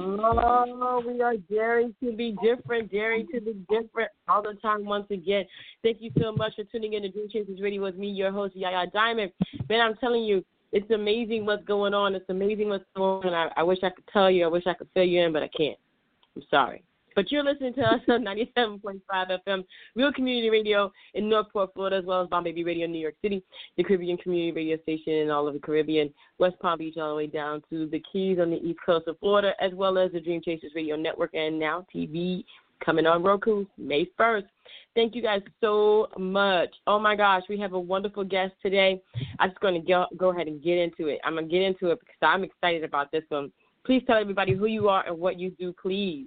Oh, we are daring to be different, daring to be different all the time once again. Thank you so much for tuning in to Dream Chasers Radio with me, your host, Yaya Diamond. Man, I'm telling you, it's amazing what's going on. It's amazing what's going on. I, I wish I could tell you. I wish I could fill you in, but I can't. I'm sorry. But you're listening to us on 97.5 FM, Real Community Radio in Northport, Florida, as well as Bomb Baby Radio in New York City, the Caribbean Community Radio Station in all of the Caribbean, West Palm Beach, all the way down to the Keys on the east coast of Florida, as well as the Dream Chasers Radio Network and now TV coming on Roku May 1st. Thank you guys so much. Oh my gosh, we have a wonderful guest today. I'm just going to go, go ahead and get into it. I'm going to get into it because I'm excited about this one. Please tell everybody who you are and what you do, please.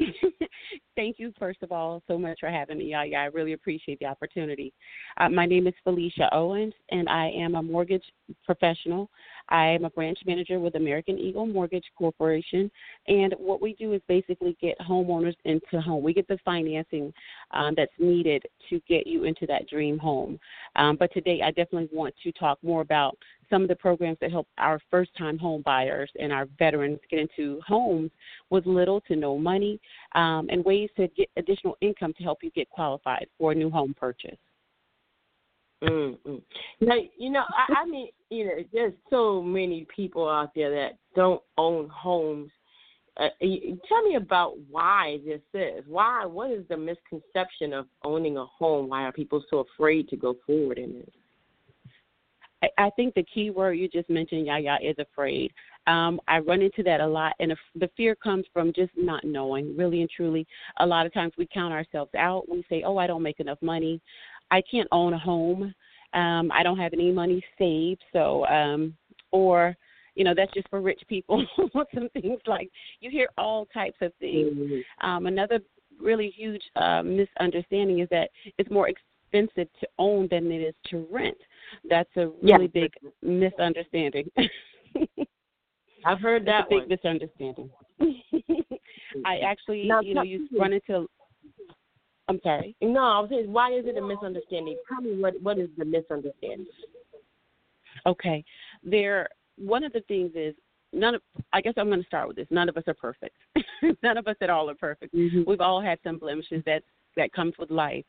Thank you, first of all, so much for having me. I, I really appreciate the opportunity. Uh, my name is Felicia Owens, and I am a mortgage professional. I am a branch manager with American Eagle Mortgage Corporation, and what we do is basically get homeowners into home. We get the financing um, that's needed to get you into that dream home. Um, but today, I definitely want to talk more about some of the programs that help our first time home buyers and our veterans get into homes with little to no money um, and ways to get additional income to help you get qualified for a new home purchase. Mm-hmm. Now, you know, I, I mean, you know, there's so many people out there that don't own homes. Uh, tell me about why this is. Why? What is the misconception of owning a home? Why are people so afraid to go forward in it? I think the key word you just mentioned, Yaya, is afraid. Um, I run into that a lot, and the fear comes from just not knowing, really and truly. A lot of times we count ourselves out. We say, "Oh, I don't make enough money. I can't own a home. Um, I don't have any money saved." So, um, or you know, that's just for rich people. Some things like you hear all types of things. Mm-hmm. Um, another really huge uh, misunderstanding is that it's more expensive to own than it is to rent. That's a really yeah. big misunderstanding. I've heard that big misunderstanding. I actually, now, you know, you run into. I'm sorry. No, I was saying, why is it a misunderstanding? Tell me what what is the misunderstanding? Okay, there. One of the things is none of. I guess I'm going to start with this. None of us are perfect. none of us at all are perfect. Mm-hmm. We've all had some blemishes that that comes with life.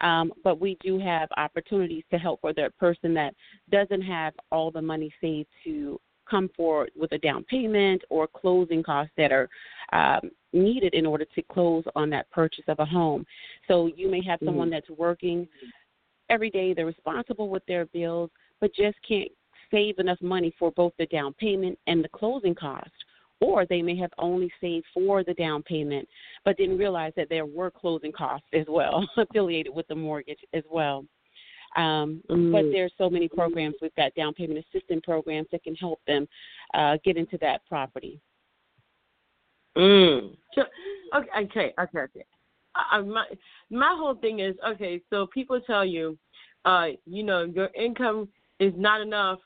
Um, but we do have opportunities to help for the person that doesn't have all the money saved to come forward with a down payment or closing costs that are um, needed in order to close on that purchase of a home. So you may have someone mm-hmm. that's working every day, they're responsible with their bills, but just can't save enough money for both the down payment and the closing cost or they may have only saved for the down payment but didn't realize that there were closing costs as well affiliated with the mortgage as well. Um, mm But there's so many programs. We've got down payment assistance programs that can help them uh, get into that property. Mm. okay, okay, okay, okay. I, my my whole thing is okay. So people tell you, uh, you know, your income is not enough.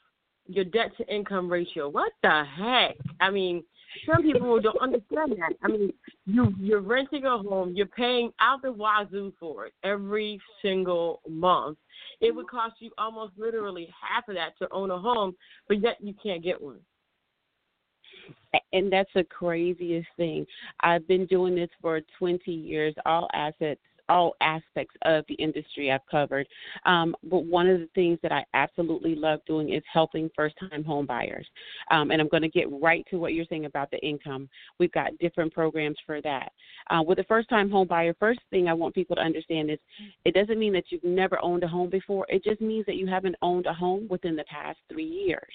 Your debt to income ratio. What the heck? I mean, some people don't understand that. I mean, you you're renting a home, you're paying out the wazoo for it every single month. It would cost you almost literally half of that to own a home, but yet you can't get one. And that's the craziest thing. I've been doing this for 20 years. All assets all aspects of the industry I've covered. Um, but one of the things that I absolutely love doing is helping first time home buyers. Um, and I'm going to get right to what you're saying about the income. We've got different programs for that. Uh, with a first time home buyer, first thing I want people to understand is it doesn't mean that you've never owned a home before, it just means that you haven't owned a home within the past three years.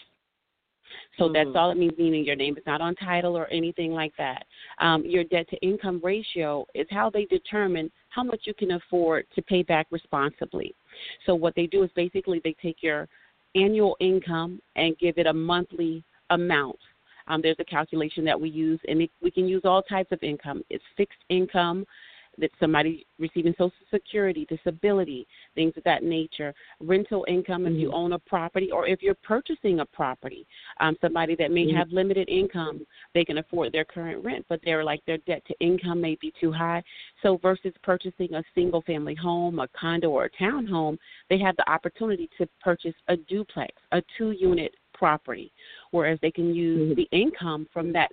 So mm-hmm. that's all it means, meaning your name is not on title or anything like that. Um, your debt to income ratio is how they determine how much you can afford to pay back responsibly. So what they do is basically they take your annual income and give it a monthly amount Um, there's a calculation that we use, and it, we can use all types of income. It's fixed income, that somebody receiving Social Security, disability, things of that nature, rental income if you mm-hmm. own a property or if you're purchasing a property. Um, somebody that may mm-hmm. have limited income, they can afford their current rent, but they're like their debt to income may be too high. So versus purchasing a single family home, a condo, or a townhome, they have the opportunity to purchase a duplex, a two unit property, whereas they can use mm-hmm. the income from that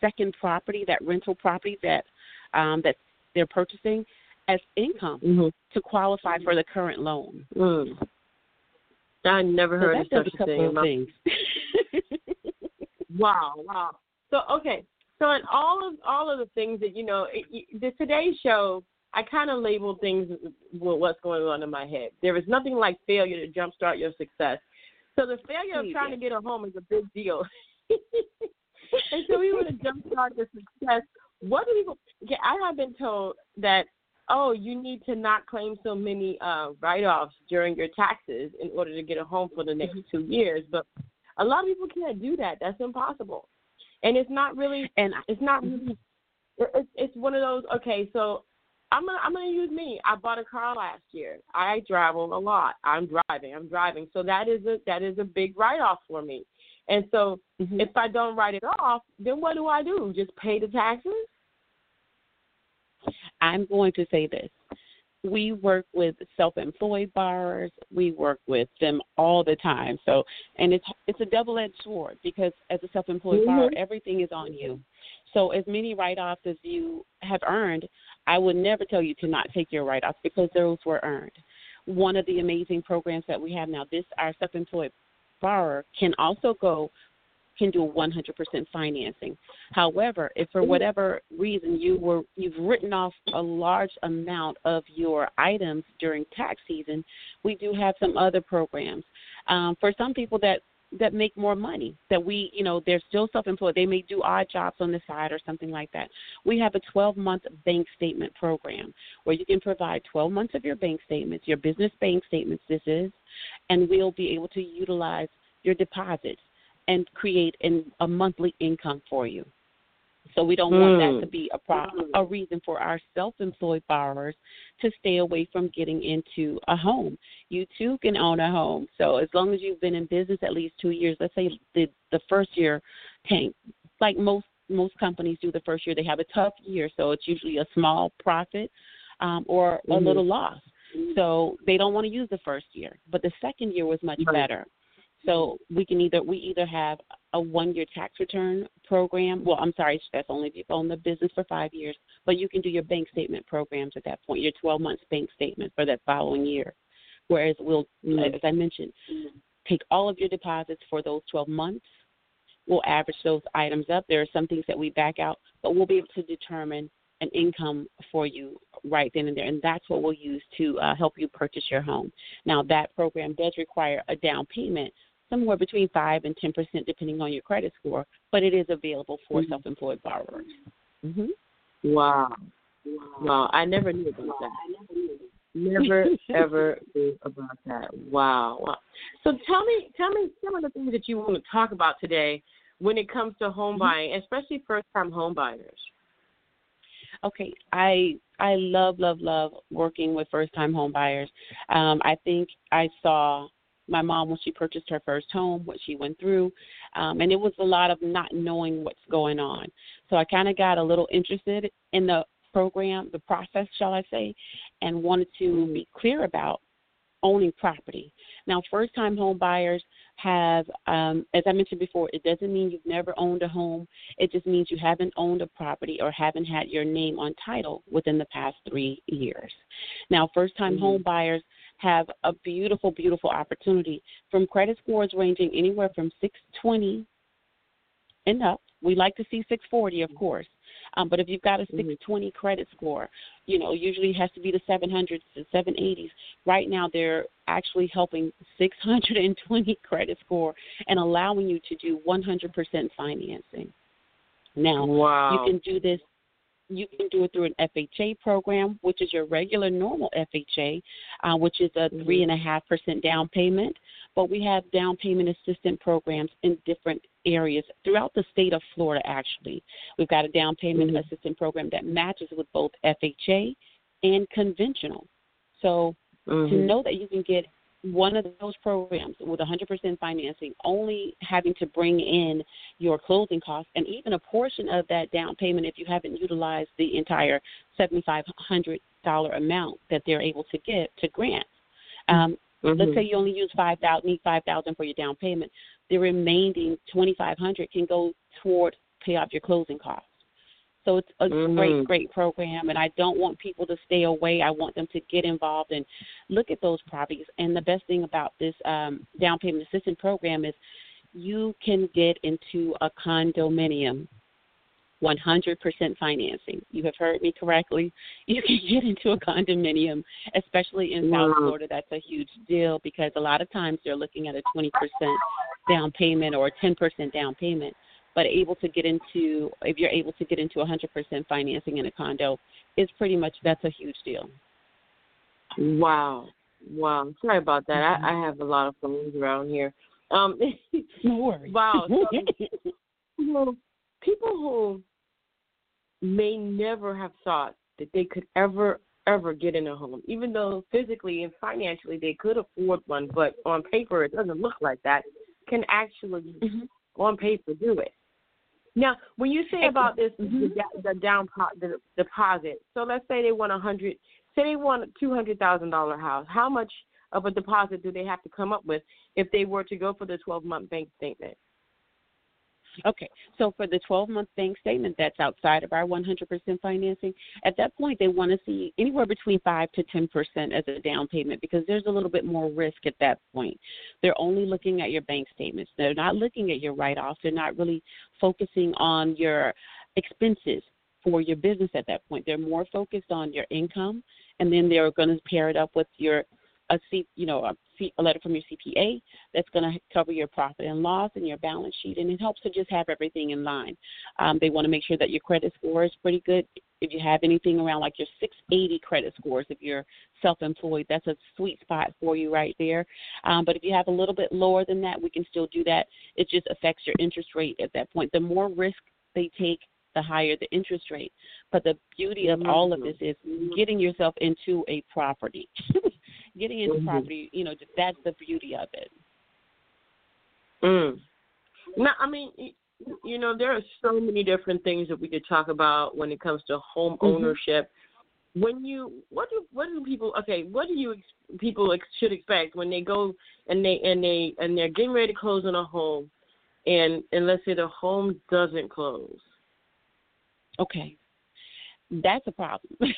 second property, that rental property that um, that they're purchasing as income mm-hmm. to qualify for the current loan. Mm. I never heard so of such a thing. Of things. wow, wow. So okay, so in all of all of the things that you know, it, the Today Show, I kind of label things with what's going on in my head. There is nothing like failure to jumpstart your success. So the failure of trying to get a home is a big deal. and so we want to jumpstart the success what do people? Get? I have been told that oh, you need to not claim so many uh, write-offs during your taxes in order to get a home for the next mm-hmm. two years. But a lot of people can't do that. That's impossible. And it's not really. And it's not mm-hmm. really. It's it's one of those. Okay, so I'm gonna I'm gonna use me. I bought a car last year. I travel a lot. I'm driving. I'm driving. So that is a that is a big write off for me. And so mm-hmm. if I don't write it off, then what do I do? Just pay the taxes? I'm going to say this. We work with self-employed borrowers. We work with them all the time. So, and it's it's a double-edged sword because as a self-employed mm-hmm. borrower, everything is on you. So, as many write-offs as you have earned, I would never tell you to not take your write-offs because those were earned. One of the amazing programs that we have now, this our self-employed borrower can also go can do 100% financing. However, if for whatever reason you were you've written off a large amount of your items during tax season, we do have some other programs. Um, for some people that that make more money that we you know they're still self-employed they may do odd jobs on the side or something like that we have a 12 month bank statement program where you can provide 12 months of your bank statements your business bank statements this is and we'll be able to utilize your deposits and create an, a monthly income for you. So we don't mm. want that to hmm. be a problem, a reason for our self-employed borrowers to stay away from getting into a home. You too can own a home. So as long as you've been in business at least two years, let's say the the first year tank, like most most companies do the first year, they have a tough year, so it's usually a small profit um, or mm-hmm. a little loss. So they don't want to use the first year, but the second year was much right. better. So we can either we either have a one year tax return program. Well, I'm sorry, that's only if you've owned the business for five years, but you can do your bank statement programs at that point, your 12 months bank statement for that following year. Whereas we'll, mm-hmm. as I mentioned, take all of your deposits for those 12 months. We'll average those items up. There are some things that we back out, but we'll be able to determine an income for you right then and there, and that's what we'll use to uh, help you purchase your home. Now, that program does require a down payment, somewhere between five and ten percent, depending on your credit score. But it is available for mm-hmm. self-employed borrowers. Mm-hmm. Wow. wow, I never knew about that. Never ever knew about that. Wow. wow. So tell me, tell me some of the things that you want to talk about today when it comes to home mm-hmm. buying, especially first-time home buyers. Okay, I I love love love working with first time home buyers. Um, I think I saw my mom when she purchased her first home, what she went through, um, and it was a lot of not knowing what's going on. So I kind of got a little interested in the program, the process, shall I say, and wanted to be clear about owning property. Now, first time home buyers have, um, as I mentioned before, it doesn't mean you've never owned a home. It just means you haven't owned a property or haven't had your name on title within the past three years. Now, first time mm-hmm. home buyers have a beautiful, beautiful opportunity from credit scores ranging anywhere from 620 and up. We like to see 640, of course. Um, but if you've got a mm-hmm. 620 credit score, you know, usually it has to be the 700s and 780s. Right now, they're actually helping 620 credit score and allowing you to do 100% financing. Now, wow. you can do this you can do it through an FHA program, which is your regular normal FHA, uh, which is a mm-hmm. three and a half percent down payment. but we have down payment assistance programs in different areas throughout the state of Florida, actually. We've got a down payment mm-hmm. assistance program that matches with both FHA and conventional. So mm-hmm. to know that you can get one of those programs with 100% financing, only having to bring in your closing costs and even a portion of that down payment if you haven't utilized the entire $7,500 amount that they're able to get to grant. Um, mm-hmm. Let's say you only use 5000 need 5000 for your down payment. The remaining 2500 can go toward pay off your closing costs. So it's a mm-hmm. great, great program, and I don't want people to stay away. I want them to get involved and look at those properties. And the best thing about this um, down payment assistance program is you can get into a condominium 100% financing. You have heard me correctly. You can get into a condominium, especially in South Florida. That's a huge deal because a lot of times they're looking at a 20% down payment or a 10% down payment but able to get into if you're able to get into 100% financing in a condo is pretty much that's a huge deal. Wow, wow. Sorry about that. Mm-hmm. I, I have a lot of phones around here. Um, no worries. Wow. So, you know, people who may never have thought that they could ever ever get in a home, even though physically and financially they could afford one, but on paper it doesn't look like that, can actually mm-hmm. on paper do it. Now, when you say about this, mm-hmm. the, the down the deposit. So let's say they want a hundred. Say they want a two hundred thousand dollar house. How much of a deposit do they have to come up with if they were to go for the twelve month bank statement? Okay, so for the 12 month bank statement that's outside of our 100% financing, at that point they want to see anywhere between 5 to 10% as a down payment because there's a little bit more risk at that point. They're only looking at your bank statements, they're not looking at your write offs, they're not really focusing on your expenses for your business at that point. They're more focused on your income and then they're going to pair it up with your a C, you know, a, C, a letter from your CPA that's going to cover your profit and loss and your balance sheet, and it helps to just have everything in line. Um, they want to make sure that your credit score is pretty good. If you have anything around like your 680 credit scores, if you're self-employed, that's a sweet spot for you right there. Um, but if you have a little bit lower than that, we can still do that. It just affects your interest rate at that point. The more risk they take the higher the interest rate. But the beauty of all of this is getting yourself into a property. getting into mm-hmm. property, you know, that's the beauty of it. Mm. Now, I mean, you know, there are so many different things that we could talk about when it comes to home mm-hmm. ownership. When you, what do what do people? Okay, what do you people ex, should expect when they go and they and they and they're getting ready to close on a home, and and let's say the home doesn't close. Okay, that's a problem.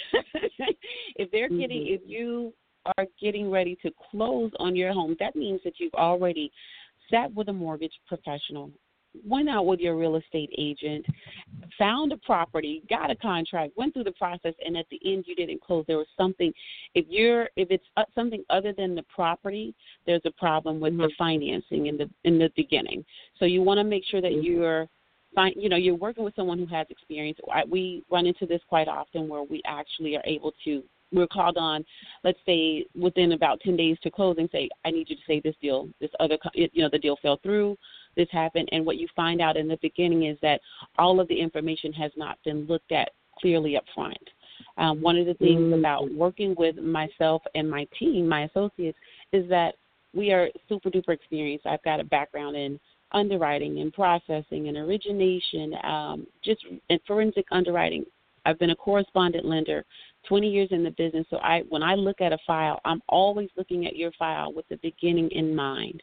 if they're getting, mm-hmm. if you are getting ready to close on your home, that means that you've already sat with a mortgage professional, went out with your real estate agent, found a property, got a contract, went through the process, and at the end you didn't close. There was something. If you're if it's uh, something other than the property, there's a problem with mm-hmm. the financing in the in the beginning. So you want to make sure that mm-hmm. you're you know you're working with someone who has experience. We run into this quite often where we actually are able to we're called on, let's say within about 10 days to closing, say, I need you to say this deal, this other, you know, the deal fell through, this happened. And what you find out in the beginning is that all of the information has not been looked at clearly up front. Um, one of the things mm-hmm. about working with myself and my team, my associates, is that we are super duper experienced. I've got a background in underwriting and processing and origination, um, just in forensic underwriting. I've been a correspondent lender 20 years in the business. So I, when I look at a file, I'm always looking at your file with the beginning in mind,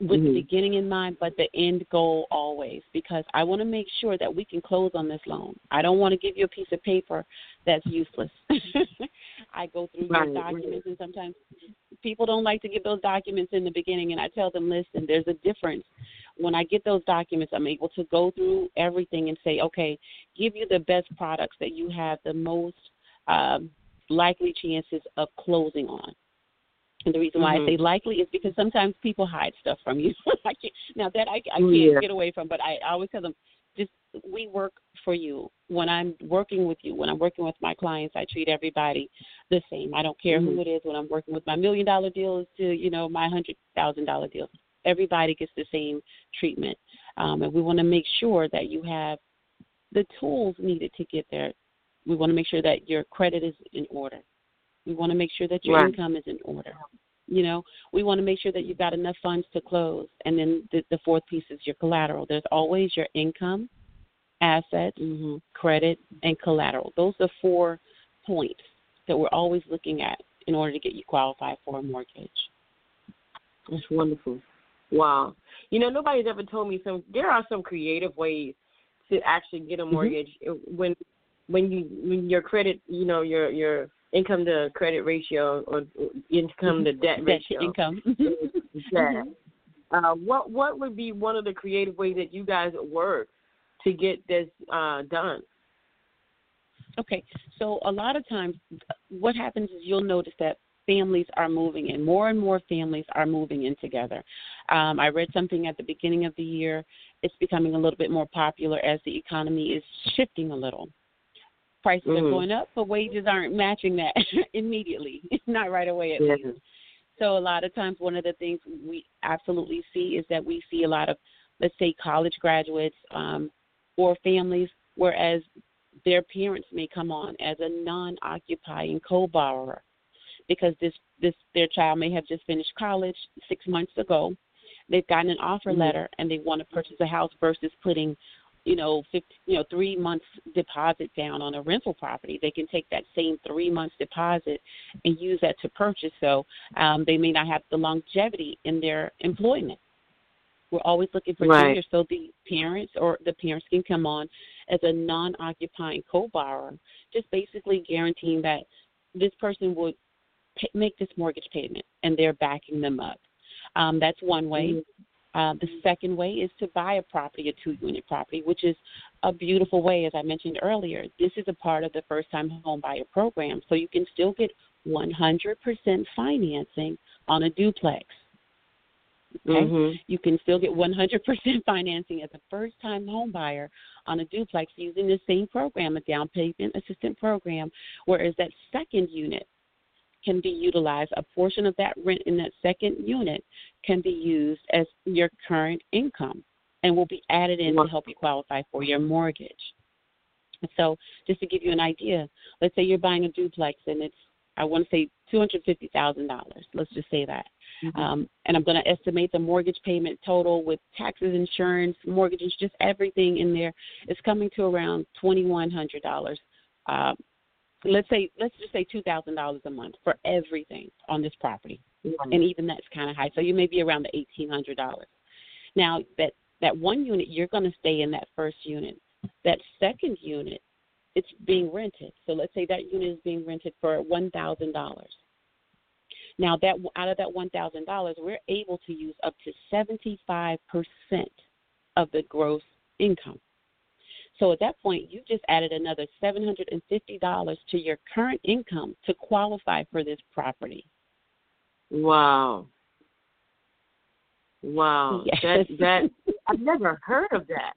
with mm-hmm. the beginning in mind, but the end goal always, because I want to make sure that we can close on this loan. I don't want to give you a piece of paper that's useless. I go through right. your documents, and sometimes people don't like to get those documents in the beginning, and I tell them, listen, there's a difference. When I get those documents, I'm able to go through everything and say, okay, give you the best products that you have the most um, likely chances of closing on. And the reason why mm-hmm. I say likely is because sometimes people hide stuff from you. I can't, now that I, I can't yeah. get away from, but I, I always tell them just we work for you. When I'm working with you, when I'm working with my clients, I treat everybody the same. I don't care mm-hmm. who it is. When I'm working with my million dollar deals to you know my hundred thousand dollar deals, everybody gets the same treatment. Um, and we want to make sure that you have the tools needed to get there. We want to make sure that your credit is in order. We want to make sure that your right. income is in order. You know, we want to make sure that you've got enough funds to close. And then the, the fourth piece is your collateral. There's always your income, assets, mm-hmm. credit, and collateral. Those are four points that we're always looking at in order to get you qualified for a mortgage. That's wonderful. Wow. You know, nobody's ever told me some. There are some creative ways to actually get a mm-hmm. mortgage mm-hmm. when when you when your credit, you know, your your income to credit ratio or income to debt ratio. income. yeah. Uh, what what would be one of the creative ways that you guys work to get this uh, done? Okay, so a lot of times, what happens is you'll notice that families are moving in. More and more families are moving in together. Um, I read something at the beginning of the year. It's becoming a little bit more popular as the economy is shifting a little. Prices mm-hmm. are going up, but wages aren't matching that immediately. Not right away at least. So a lot of times, one of the things we absolutely see is that we see a lot of, let's say, college graduates um, or families, whereas their parents may come on as a non-occupying co-borrower because this this their child may have just finished college six months ago. They've gotten an offer mm-hmm. letter and they want to purchase a house versus putting you know, 50, you know, three months deposit down on a rental property. They can take that same three months deposit and use that to purchase. So um, they may not have the longevity in their employment. We're always looking for right. juniors, so the parents or the parents can come on as a non-occupying co-borrower, just basically guaranteeing that this person would pay, make this mortgage payment, and they're backing them up. Um, that's one way. Mm-hmm. Uh, the second way is to buy a property, a two unit property, which is a beautiful way, as I mentioned earlier. This is a part of the first time home buyer program, so you can still get 100% financing on a duplex. Okay? Mm-hmm. You can still get 100% financing as a first time home buyer on a duplex using the same program, a down payment assistance program, whereas that second unit can be utilized. A portion of that rent in that second unit can be used as your current income and will be added in to help you qualify for your mortgage. So, just to give you an idea, let's say you're buying a duplex and it's, I want to say, $250,000. Let's just say that. Mm-hmm. Um, and I'm going to estimate the mortgage payment total with taxes, insurance, mortgages, just everything in there is coming to around $2,100 uh, let's say let's just say two thousand dollars a month for everything on this property, mm-hmm. and even that's kind of high. So you may be around the eighteen hundred dollars. Now that that one unit you're going to stay in that first unit. That second unit, it's being rented. So let's say that unit is being rented for one thousand dollars. Now that out of that one thousand dollars, we're able to use up to seventy five percent of the gross income. So at that point, you just added another $750 to your current income to qualify for this property. Wow. Wow. Yes. That that I've never heard of that.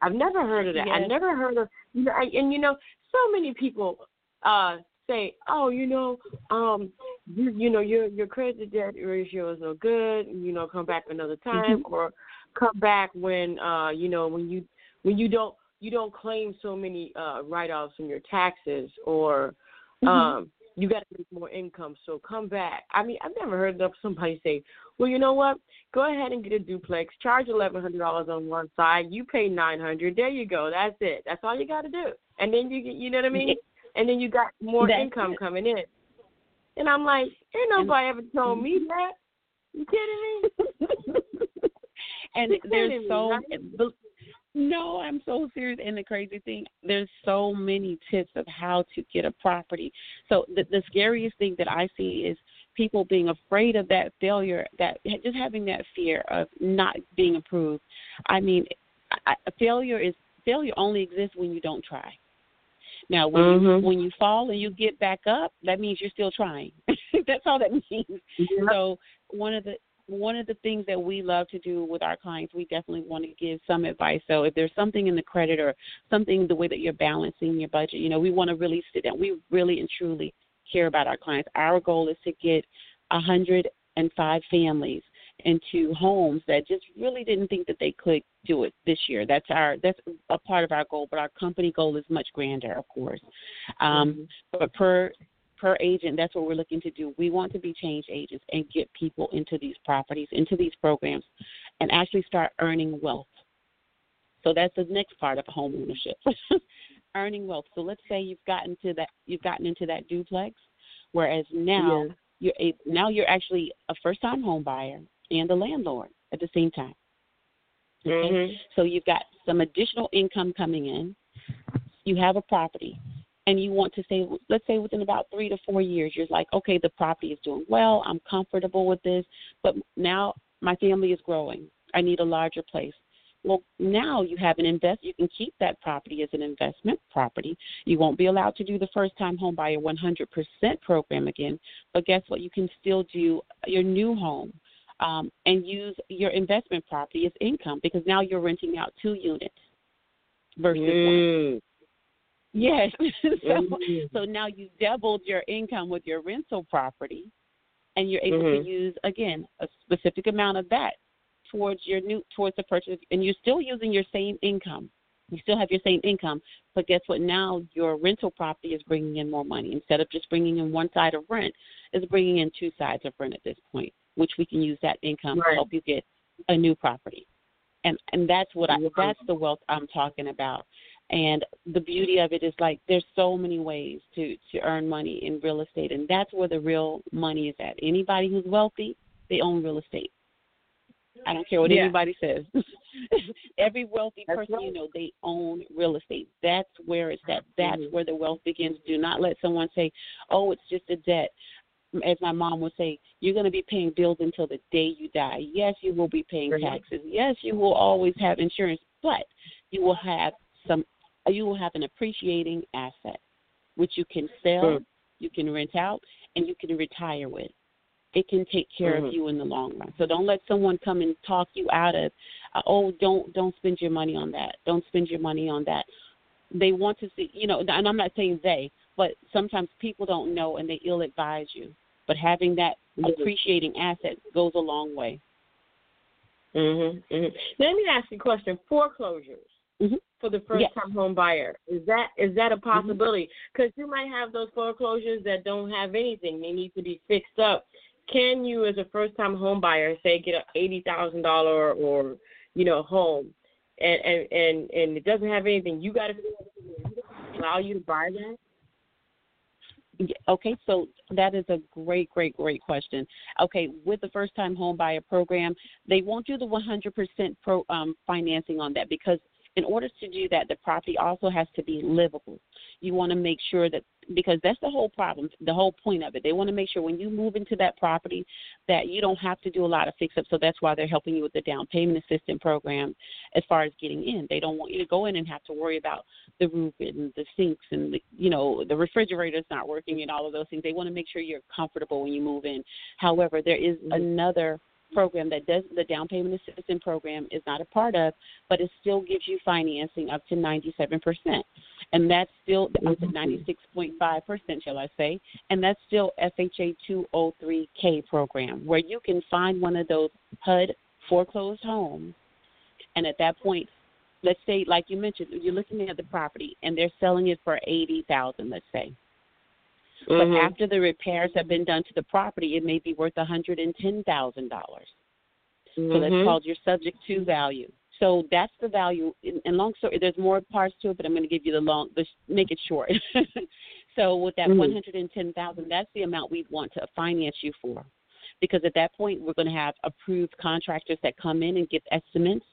I've never heard of that. Yes. I've never heard of you know, and you know, so many people uh say, "Oh, you know, um, you you know your your credit debt ratio is no good. You know, come back another time, mm-hmm. or come back when uh you know when you when you don't you don't claim so many uh, write-offs from your taxes, or mm-hmm. um, you got to make more income. So come back. I mean, I've never heard of somebody say, "Well, you know what? Go ahead and get a duplex. Charge eleven hundred dollars on one side. You pay nine hundred. There you go. That's it. That's all you got to do. And then you get, you know what I mean? And then you got more That's income it. coming in. And I'm like, ain't nobody ever told me that. You kidding me? and there's so? No, I'm so serious. And the crazy thing, there's so many tips of how to get a property. So the, the scariest thing that I see is people being afraid of that failure, that just having that fear of not being approved. I mean, I, failure is failure only exists when you don't try. Now, when mm-hmm. you when you fall and you get back up, that means you're still trying. That's all that means. So one of the one of the things that we love to do with our clients, we definitely want to give some advice. So if there's something in the credit or something the way that you're balancing your budget, you know, we want to really sit down. We really and truly care about our clients. Our goal is to get a hundred and five families into homes that just really didn't think that they could do it this year. That's our that's a part of our goal, but our company goal is much grander, of course. Um, mm-hmm. But per per agent, that's what we're looking to do. We want to be change agents and get people into these properties, into these programs, and actually start earning wealth. So that's the next part of home ownership, earning wealth. So let's say you've gotten to that, you've gotten into that duplex, whereas now yeah. you're a, now you're actually a first-time home buyer and a landlord at the same time. Okay? Mm-hmm. So you've got some additional income coming in. You have a property and you want to say, let's say within about three to four years, you're like, okay, the property is doing well, I'm comfortable with this, but now my family is growing. I need a larger place. Well, now you have an invest. You can keep that property as an investment property. You won't be allowed to do the first-time home buyer 100% program again, but guess what? You can still do your new home um, and use your investment property as income because now you're renting out two units versus mm. one. Yes. so, so now you doubled your income with your rental property, and you're able mm-hmm. to use again a specific amount of that towards your new towards the purchase, and you're still using your same income. You still have your same income, but guess what? Now your rental property is bringing in more money instead of just bringing in one side of rent. It's bringing in two sides of rent at this point, which we can use that income right. to help you get a new property and and that's what I that's the wealth I'm talking about. And the beauty of it is like there's so many ways to to earn money in real estate, and that's where the real money is at. Anybody who's wealthy, they own real estate. I don't care what yeah. anybody says. Every wealthy that's person right. you know, they own real estate. That's where it's at. That's mm-hmm. where the wealth begins. Do not let someone say, "Oh, it's just a debt." As my mom would say, you're going to be paying bills until the day you die. Yes, you will be paying taxes. Yes, you will always have insurance, but you will have some you will have an appreciating asset, which you can sell, mm. you can rent out, and you can retire with. It can take care mm-hmm. of you in the long run. So don't let someone come and talk you out of, uh, oh, don't don't spend your money on that. Don't spend your money on that. They want to see, you know, and I'm not saying they, but sometimes people don't know and they ill advise you. But having that mm-hmm. appreciating asset goes a long way. Mhm. Mhm. Let me ask you a question. Foreclosures mm-hmm. for the first time home buyer. Is that is that a mm-hmm. possibility? Because mm-hmm. you might have those foreclosures that don't have anything; they need to be fixed up. Can you, as a first time home buyer, say get a eighty thousand dollar or you know home, and and and and it doesn't have anything? You got to allow you to buy that. Okay, so that is a great, great, great question. Okay, with the first time home buyer program, they won't do the 100% pro, um, financing on that because in order to do that, the property also has to be livable. You want to make sure that because that's the whole problem, the whole point of it. They want to make sure when you move into that property that you don't have to do a lot of fix up. So that's why they're helping you with the down payment assistance program as far as getting in. They don't want you to go in and have to worry about the roof and the sinks and the, you know the refrigerator's not working and all of those things. They want to make sure you're comfortable when you move in. However, there is mm-hmm. another program that does the down payment assistance program is not a part of, but it still gives you financing up to 97%. And that's still up to 96.5%, shall I say. And that's still FHA 203K program, where you can find one of those HUD foreclosed homes. And at that point, let's say, like you mentioned, you're looking at the property and they're selling it for 80000 let's say Mm-hmm. But after the repairs have been done to the property, it may be worth one hundred and ten thousand dollars. Mm-hmm. So that's mm-hmm. called your subject to value. So that's the value. And long story, there's more parts to it, but I'm going to give you the long, the, make it short. so with that mm-hmm. one hundred and ten thousand, that's the amount we want to finance you for, because at that point we're going to have approved contractors that come in and give estimates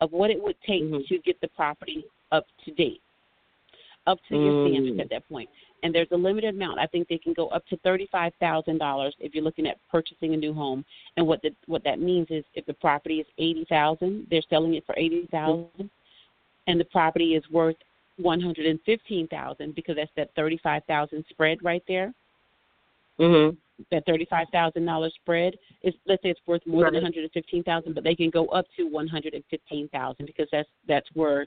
of what it would take mm-hmm. to get the property up to date, up to mm. your standards at that point and there's a limited amount. I think they can go up to thirty-five thousand dollars if you're looking at purchasing a new home. And what the, what that means is, if the property is eighty thousand, they're selling it for eighty thousand, and the property is worth one hundred and fifteen thousand because that's that thirty-five thousand spread right there. Mm-hmm. that thirty-five thousand dollars spread is let's say it's worth more right. than one hundred and fifteen thousand, but they can go up to one hundred and fifteen thousand because that's that's where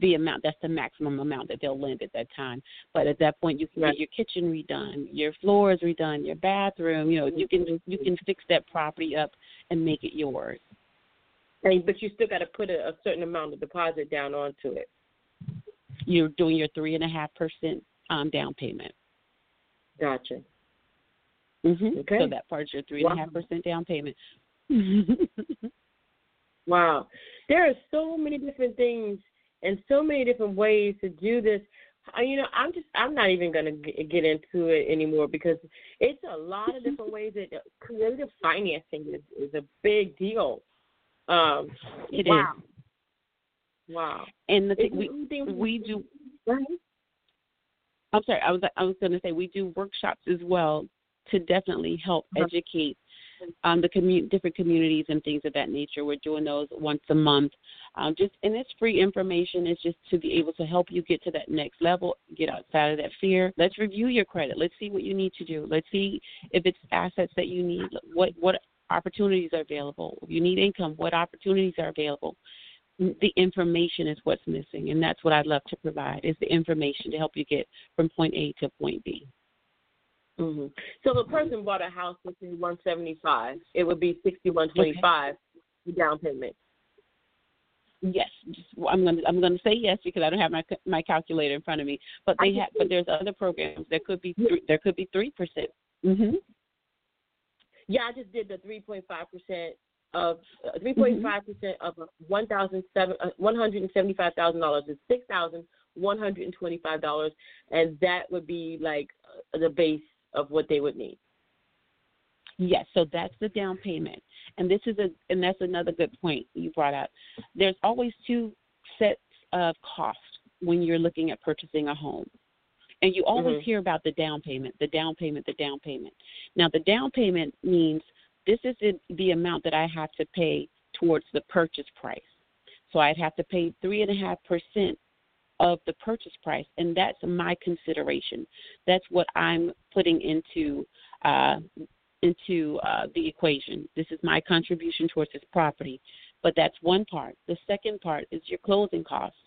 the amount that's the maximum amount that they'll lend at that time. But at that point, you can right. get your kitchen redone, your floors redone, your bathroom. You know, you can you can fix that property up and make it yours. And, but you still got to put a, a certain amount of deposit down onto it. You're doing your three and a half percent um, down payment. Gotcha. Mm-hmm. Okay. So that part's your three and a half percent down payment. wow. There are so many different things and so many different ways to do this. You know, I'm just I'm not even gonna get into it anymore because it's a lot of different ways that uh, creative financing is is a big deal. Um, it wow. is. Wow. And the thing we we do. I'm sorry. I was I was going to say we do workshops as well to definitely help uh-huh. educate um, the commu- different communities and things of that nature. We're doing those once a month. Um, just and it's free information. It's just to be able to help you get to that next level, get outside of that fear. Let's review your credit. Let's see what you need to do. Let's see if it's assets that you need. What what opportunities are available? If you need income, what opportunities are available? The information is what's missing, and that's what I'd love to provide is the information to help you get from point A to point B. Mm-hmm. So the person bought a house for one seventy five. It would be sixty one twenty five okay. down payment. Yes, I'm gonna I'm gonna say yes because I don't have my my calculator in front of me. But they have but there's other programs. There could be three, there could be three percent. Mhm. Yeah, I just did the three point five percent of uh, three point five percent of one thousand seven uh, one hundred and seventy five thousand dollars is six thousand one hundred and twenty five dollars, and that would be like uh, the base of what they would need. Yes, so that's the down payment, and this is a and that's another good point you brought up. There's always two sets of costs when you're looking at purchasing a home. And you always mm-hmm. hear about the down payment, the down payment, the down payment. Now, the down payment means this is the, the amount that I have to pay towards the purchase price. So I'd have to pay three and a half percent of the purchase price, and that's my consideration. That's what I'm putting into uh, into uh, the equation. This is my contribution towards this property, but that's one part. The second part is your closing costs,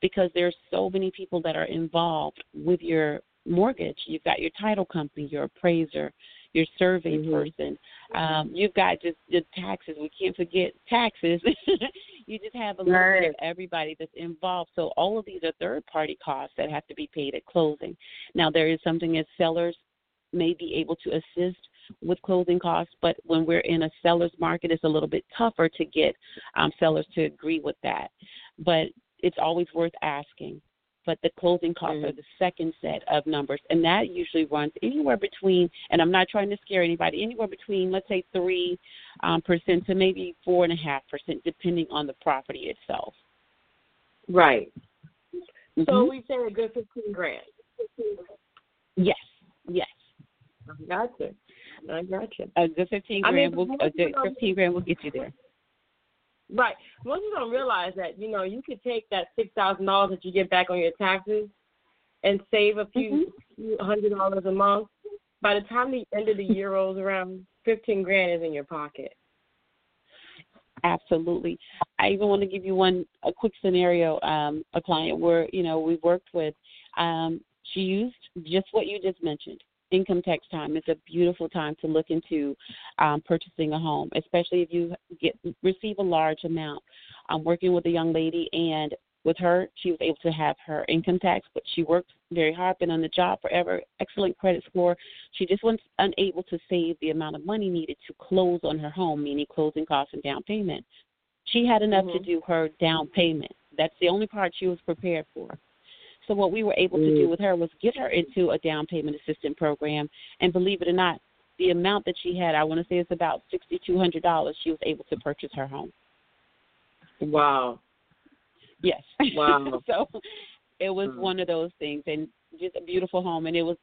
because there's so many people that are involved with your mortgage. You've got your title company, your appraiser, your survey mm-hmm. person. Um, you've got just the taxes. We can't forget taxes. you just have a little right. bit of everybody that's involved. So all of these are third party costs that have to be paid at closing. Now there is something as sellers may be able to assist with closing costs, but when we're in a seller's market, it's a little bit tougher to get um, sellers to agree with that. But it's always worth asking but the closing costs mm-hmm. are the second set of numbers, and that usually runs anywhere between. And I'm not trying to scare anybody. Anywhere between, let's say, three um, percent to maybe four and a half percent, depending on the property itself. Right. Mm-hmm. So we say a good fifteen grand. Yes. Yes. I gotcha. I gotcha. A good fifteen grand I mean, will, a good fifteen grand will get you there. Right. Most people don't realize that you know you could take that six thousand dollars that you get back on your taxes and save a few, mm-hmm. few hundred dollars a month. By the time the end of the year rolls around, fifteen grand is in your pocket. Absolutely. I even want to give you one a quick scenario. Um, a client where you know we worked with, um, she used just what you just mentioned. Income tax time is a beautiful time to look into um, purchasing a home, especially if you get receive a large amount. I'm working with a young lady, and with her, she was able to have her income tax, but she worked very hard, been on the job forever, excellent credit score. She just was unable to save the amount of money needed to close on her home, meaning closing costs and down payment. She had enough mm-hmm. to do her down payment. That's the only part she was prepared for. So what we were able to do with her was get her into a down payment assistance program, and believe it or not, the amount that she had, I want to say it's about sixty two hundred dollars. She was able to purchase her home. Wow. Yes. Wow. so it was mm-hmm. one of those things, and just a beautiful home, and it was.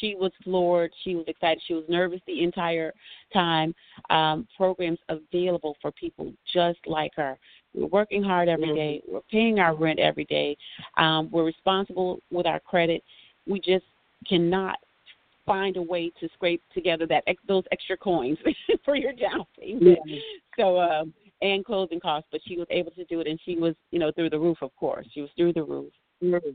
She was floored. She was excited. She was nervous the entire time. Um, programs available for people just like her. We're working hard every mm-hmm. We're paying our rent every day. Um, we're responsible with our credit. We just cannot find a way to scrape together that those extra coins for your down payment. Yeah. So um and closing costs, but she was able to do it, and she was, you know, through the roof. Of course, she was through the roof. Mm-hmm.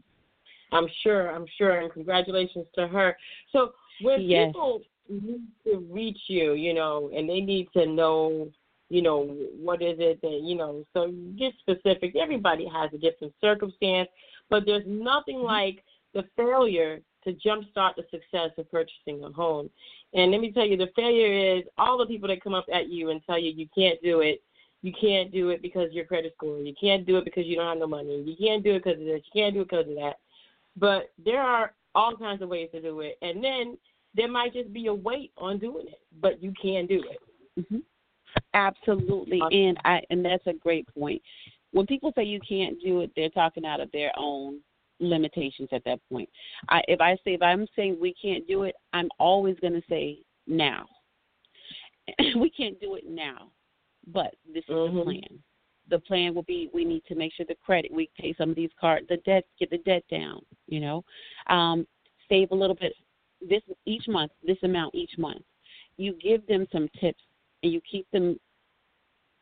I'm sure. I'm sure, and congratulations to her. So when yes. people need to reach you, you know, and they need to know, you know, what is it that you know. So get specific. Everybody has a different circumstance, but there's nothing mm-hmm. like the failure to jumpstart the success of purchasing a home. And let me tell you, the failure is all the people that come up at you and tell you you can't do it you can't do it because your credit score. You can't do it because you don't have no money. You can't do it because of this. You can't do it because of that. But there are all kinds of ways to do it, and then there might just be a weight on doing it, but you can do it. Mm-hmm. Absolutely, awesome. and I and that's a great point. When people say you can't do it, they're talking out of their own limitations at that point. I, if I say if I'm saying we can't do it, I'm always going to say now. we can't do it now but this is mm-hmm. the plan. The plan will be we need to make sure the credit we pay some of these cards, the debt, get the debt down. You know, um, save a little bit this each month, this amount each month. You give them some tips and you keep them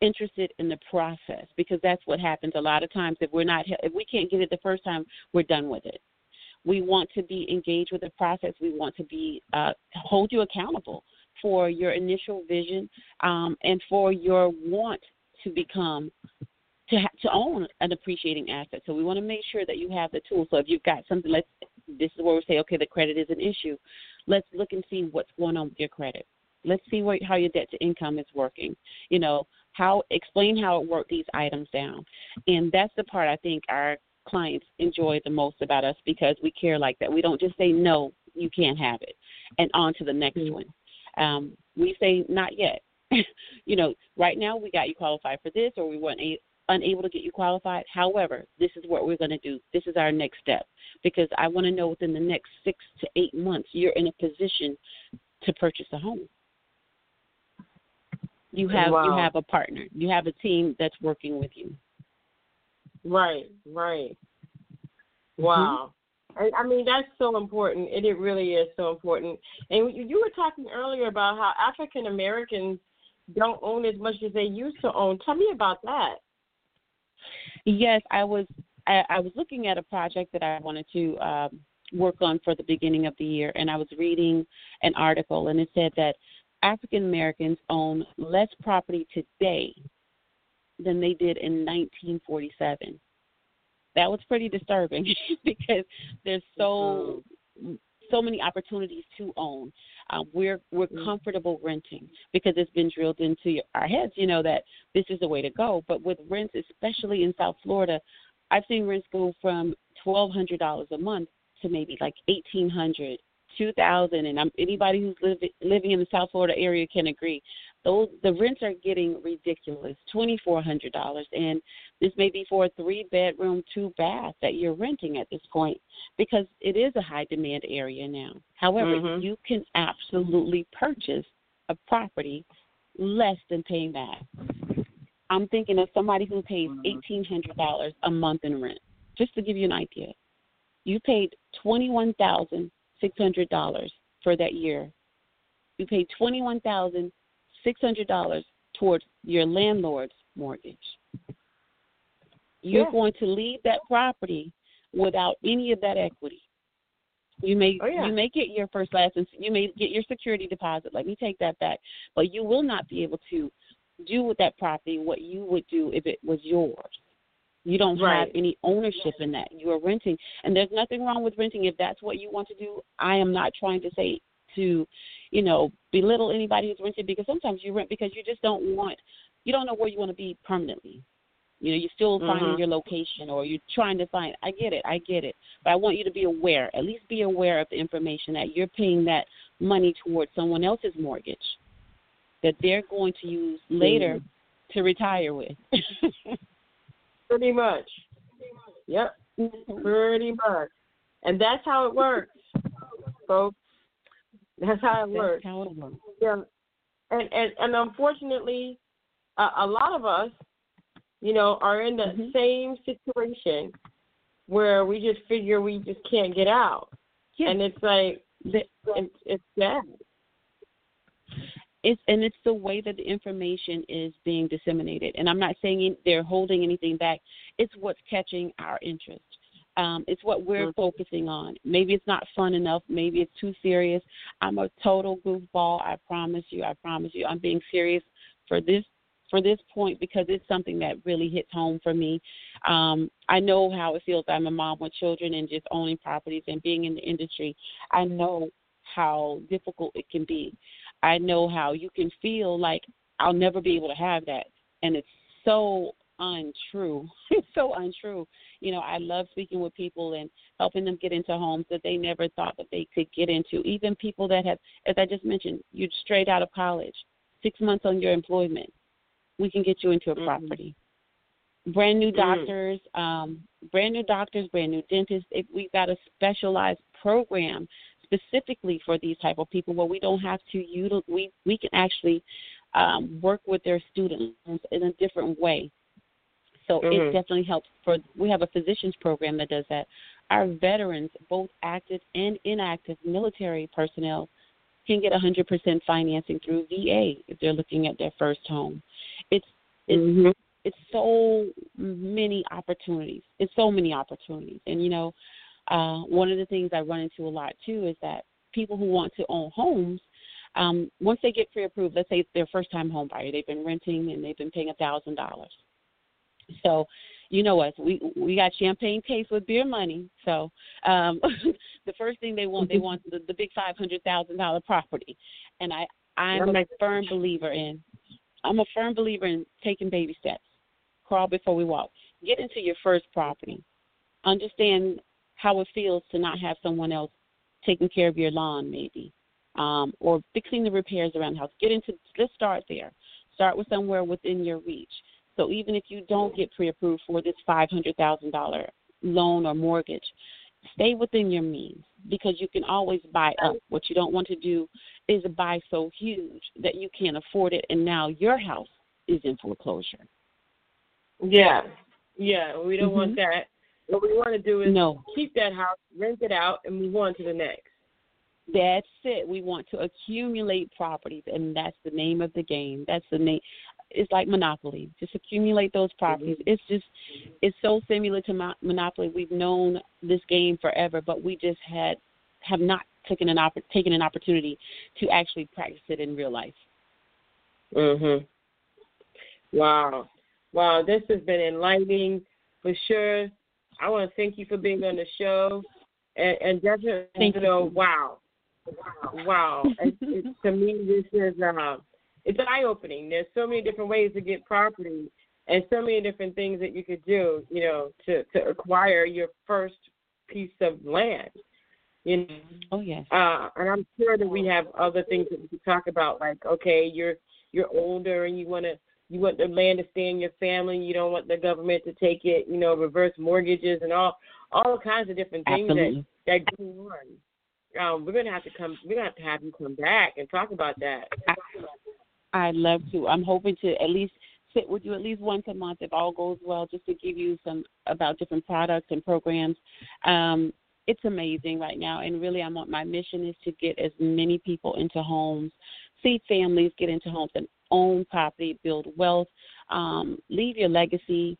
interested in the process because that's what happens a lot of times if we're not if we can't get it the first time we're done with it we want to be engaged with the process we want to be uh, hold you accountable for your initial vision um, and for your want to become to ha- to own an appreciating asset. So we want to make sure that you have the tools. So if you've got something, let's this is where we say, okay, the credit is an issue. Let's look and see what's going on with your credit. Let's see what, how your debt to income is working. You know, how explain how it worked these items down, and that's the part I think our clients enjoy the most about us because we care like that. We don't just say no, you can't have it, and on to the next mm-hmm. one. Um, we say not yet. you know, right now we got you qualified for this, or we weren't a- unable to get you qualified. However, this is what we're going to do. This is our next step because I want to know within the next six to eight months you're in a position to purchase a home. You have wow. you have a partner. You have a team that's working with you. Right, right. Mm-hmm. Wow. I mean, that's so important. It, it really is so important. And you were talking earlier about how African Americans don't own as much as they used to own. Tell me about that. Yes, I was. I, I was looking at a project that I wanted to um, work on for the beginning of the year, and I was reading an article, and it said that African Americans own less property today than they did in 1947 that was pretty disturbing because there's so so many opportunities to own. Um, we're we're mm. comfortable renting because it's been drilled into our heads, you know, that this is the way to go. But with rents, especially in South Florida, I've seen rents go from twelve hundred dollars a month to maybe like eighteen hundred, two thousand, and I'm, anybody who's living living in the South Florida area can agree those the rents are getting ridiculous twenty four hundred dollars and this may be for a three bedroom two bath that you're renting at this point because it is a high demand area now however mm-hmm. you can absolutely purchase a property less than paying that i'm thinking of somebody who pays mm-hmm. eighteen hundred dollars a month in rent just to give you an idea you paid twenty one thousand six hundred dollars for that year you paid twenty one thousand $600 towards your landlord's mortgage. You're yeah. going to leave that property without any of that equity. You may oh, yeah. you may get your first license, you may get your security deposit. Let me take that back, but you will not be able to do with that property what you would do if it was yours. You don't right. have any ownership in that. You are renting, and there's nothing wrong with renting if that's what you want to do. I am not trying to say to, you know, belittle anybody who's renting because sometimes you rent because you just don't want, you don't know where you want to be permanently. You know, you're still finding mm-hmm. your location or you're trying to find. I get it, I get it, but I want you to be aware. At least be aware of the information that you're paying that money towards someone else's mortgage that they're going to use later mm-hmm. to retire with. Pretty much. Yep. Mm-hmm. Pretty much. And that's how it works, folks. That's how it works. How it works. Yeah, and and and unfortunately, uh, a lot of us, you know, are in the mm-hmm. same situation where we just figure we just can't get out, yeah. and it's like it's, it's sad. It's and it's the way that the information is being disseminated. And I'm not saying they're holding anything back. It's what's catching our interest. Um, it's what we're mm-hmm. focusing on. Maybe it's not fun enough. Maybe it's too serious. I'm a total goofball. I promise you. I promise you. I'm being serious for this for this point because it's something that really hits home for me. Um, I know how it feels. I'm a mom with children and just owning properties and being in the industry. I know how difficult it can be. I know how you can feel like I'll never be able to have that, and it's so untrue. it's so untrue. You know, I love speaking with people and helping them get into homes that they never thought that they could get into. Even people that have, as I just mentioned, you're straight out of college, six months on your employment, we can get you into a mm-hmm. property. Brand new mm. doctors, mm-hmm. um, brand new doctors, brand new dentists. If we've got a specialized program specifically for these type of people where we don't have to utilize, we we can actually um, work with their students in a different way. So mm-hmm. it definitely helps. For we have a physicians program that does that. Our veterans, both active and inactive military personnel, can get 100% financing through VA if they're looking at their first home. It's it's mm-hmm. it's so many opportunities. It's so many opportunities, and you know, uh, one of the things I run into a lot too is that people who want to own homes, um, once they get pre-approved, let's say it's their first-time home buyer, they've been renting and they've been paying a thousand dollars. So, you know us, we we got champagne taste with beer money. So, um, the first thing they want, they want the, the big five hundred thousand dollar property, and I I'm a firm believer in I'm a firm believer in taking baby steps. Crawl before we walk. Get into your first property. Understand how it feels to not have someone else taking care of your lawn, maybe, um, or fixing the repairs around the house. Get into. Let's start there. Start with somewhere within your reach. So even if you don't get pre-approved for this five hundred thousand dollar loan or mortgage, stay within your means because you can always buy up. What you don't want to do is buy so huge that you can't afford it, and now your house is in foreclosure. Yeah, yeah, we don't mm-hmm. want that. What we want to do is no. keep that house, rent it out, and move on to the next. That's it. We want to accumulate properties, and that's the name of the game. That's the name. It's like Monopoly. Just accumulate those properties. Mm-hmm. It's just, it's so similar to mo- Monopoly. We've known this game forever, but we just had have not taken an opp- taken an opportunity to actually practice it in real life. Mhm. Wow, wow, this has been enlightening for sure. I want to thank you for being on the show, and, and definitely, thank you know, wow, wow. it, it, to me, this is uh, it's eye opening. There's so many different ways to get property, and so many different things that you could do, you know, to to acquire your first piece of land. You know? Oh yes. Uh, and I'm sure that we have other things that we could talk about, like okay, you're you're older and you want to you want the land to stay in your family. You don't want the government to take it. You know, reverse mortgages and all all kinds of different things Absolutely. that that go on. Um, we're gonna have to come. We're gonna have to have you come back and talk about that. I'd love to. I'm hoping to at least sit with you at least once a month if all goes well, just to give you some about different products and programs. Um, it's amazing right now and really i want my mission is to get as many people into homes see families get into homes and own property build wealth um, leave your legacy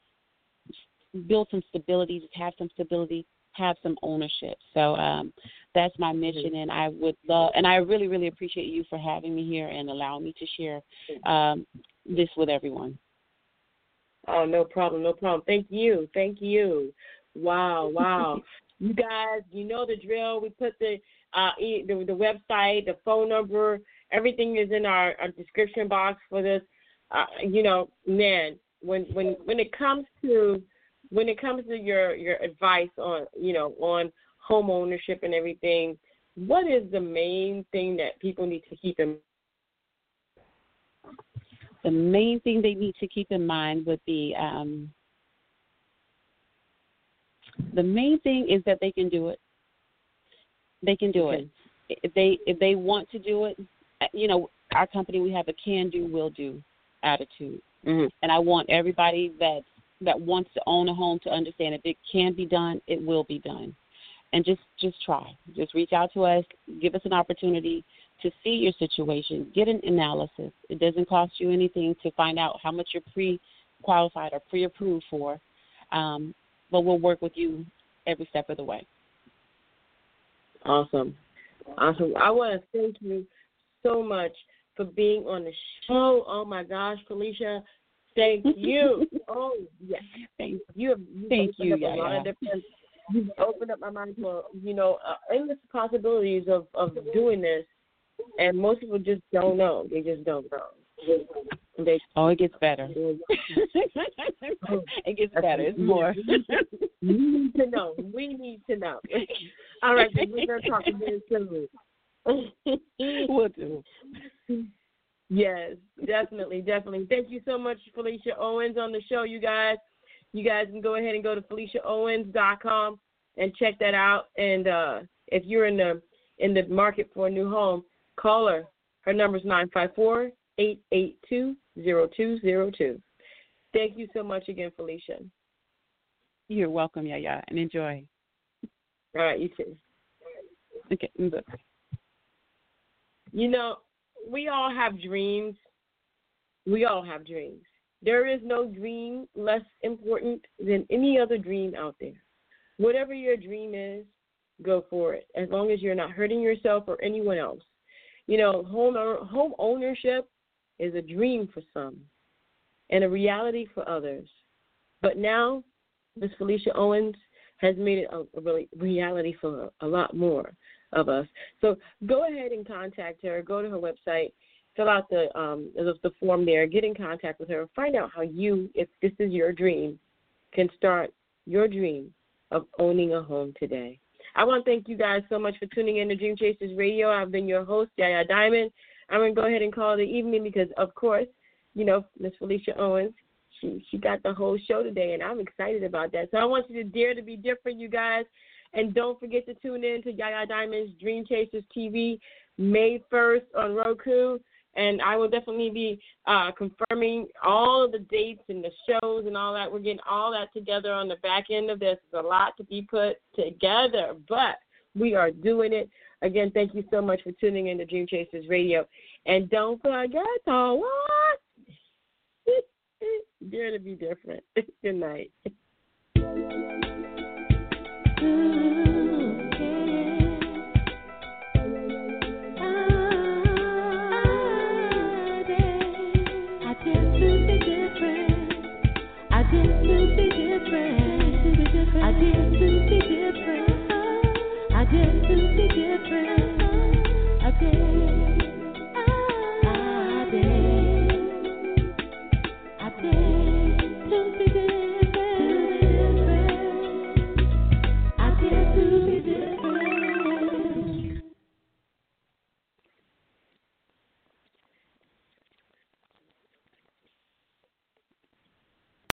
build some stability just have some stability have some ownership. So um, that's my mission and i would love and i really really appreciate you for having me here and allowing me to share um, this with everyone. Oh no problem no problem. Thank you thank you. Wow wow. You guys, you know the drill. We put the uh, the, the website, the phone number, everything is in our, our description box for this. Uh, you know, man, when when when it comes to when it comes to your your advice on you know on home ownership and everything, what is the main thing that people need to keep in? The main thing they need to keep in mind would be um, the main thing is that they can do it. They can do okay. it. If they if they want to do it, you know, our company we have a can do will do attitude. Mm-hmm. And I want everybody that that wants to own a home to understand if it can be done, it will be done. and just just try. Just reach out to us. Give us an opportunity to see your situation. Get an analysis. It doesn't cost you anything to find out how much you're pre-qualified or pre-approved for, um, but we'll work with you every step of the way. Awesome, awesome. I want to thank you so much for being on the show. Oh my gosh, Felicia. Thank you. oh yes, thank you. Have, thank you. Yeah, yeah. You've opened up my mind for you know uh, endless possibilities of of doing this, and most people just don't know. They just don't know. They, oh, it gets better. it gets better. It's more. we need to know. We need to know. All right, we're gonna talk again soon. We'll do. Yes, definitely, definitely. Thank you so much, Felicia Owens, on the show, you guys. You guys can go ahead and go to FeliciaOwens.com and check that out. And uh, if you're in the in the market for a new home, call her. Her number is nine five four eight eight two zero two zero two. Thank you so much again, Felicia. You're welcome, Yaya, and enjoy. All right, you too. Okay, bye. You know, we all have dreams. We all have dreams. There is no dream less important than any other dream out there. Whatever your dream is, go for it. As long as you're not hurting yourself or anyone else. You know, home home ownership is a dream for some and a reality for others. But now, Miss Felicia Owens has made it a, a reality for a lot more of us. So go ahead and contact her. Go to her website, fill out the um, the form there, get in contact with her, find out how you, if this is your dream, can start your dream of owning a home today. I want to thank you guys so much for tuning in to Dream Chasers Radio. I've been your host, Yaya Diamond. I'm gonna go ahead and call it evening because, of course, you know Miss Felicia Owens. She she got the whole show today, and I'm excited about that. So I want you to dare to be different, you guys. And don't forget to tune in to Yaya Diamond's Dream Chasers TV May 1st on Roku. And I will definitely be uh, confirming all of the dates and the shows and all that. We're getting all that together on the back end of this. There's a lot to be put together, but we are doing it. Again, thank you so much for tuning in to Dream Chasers Radio. And don't forget to what? Dare to be different. Good night. I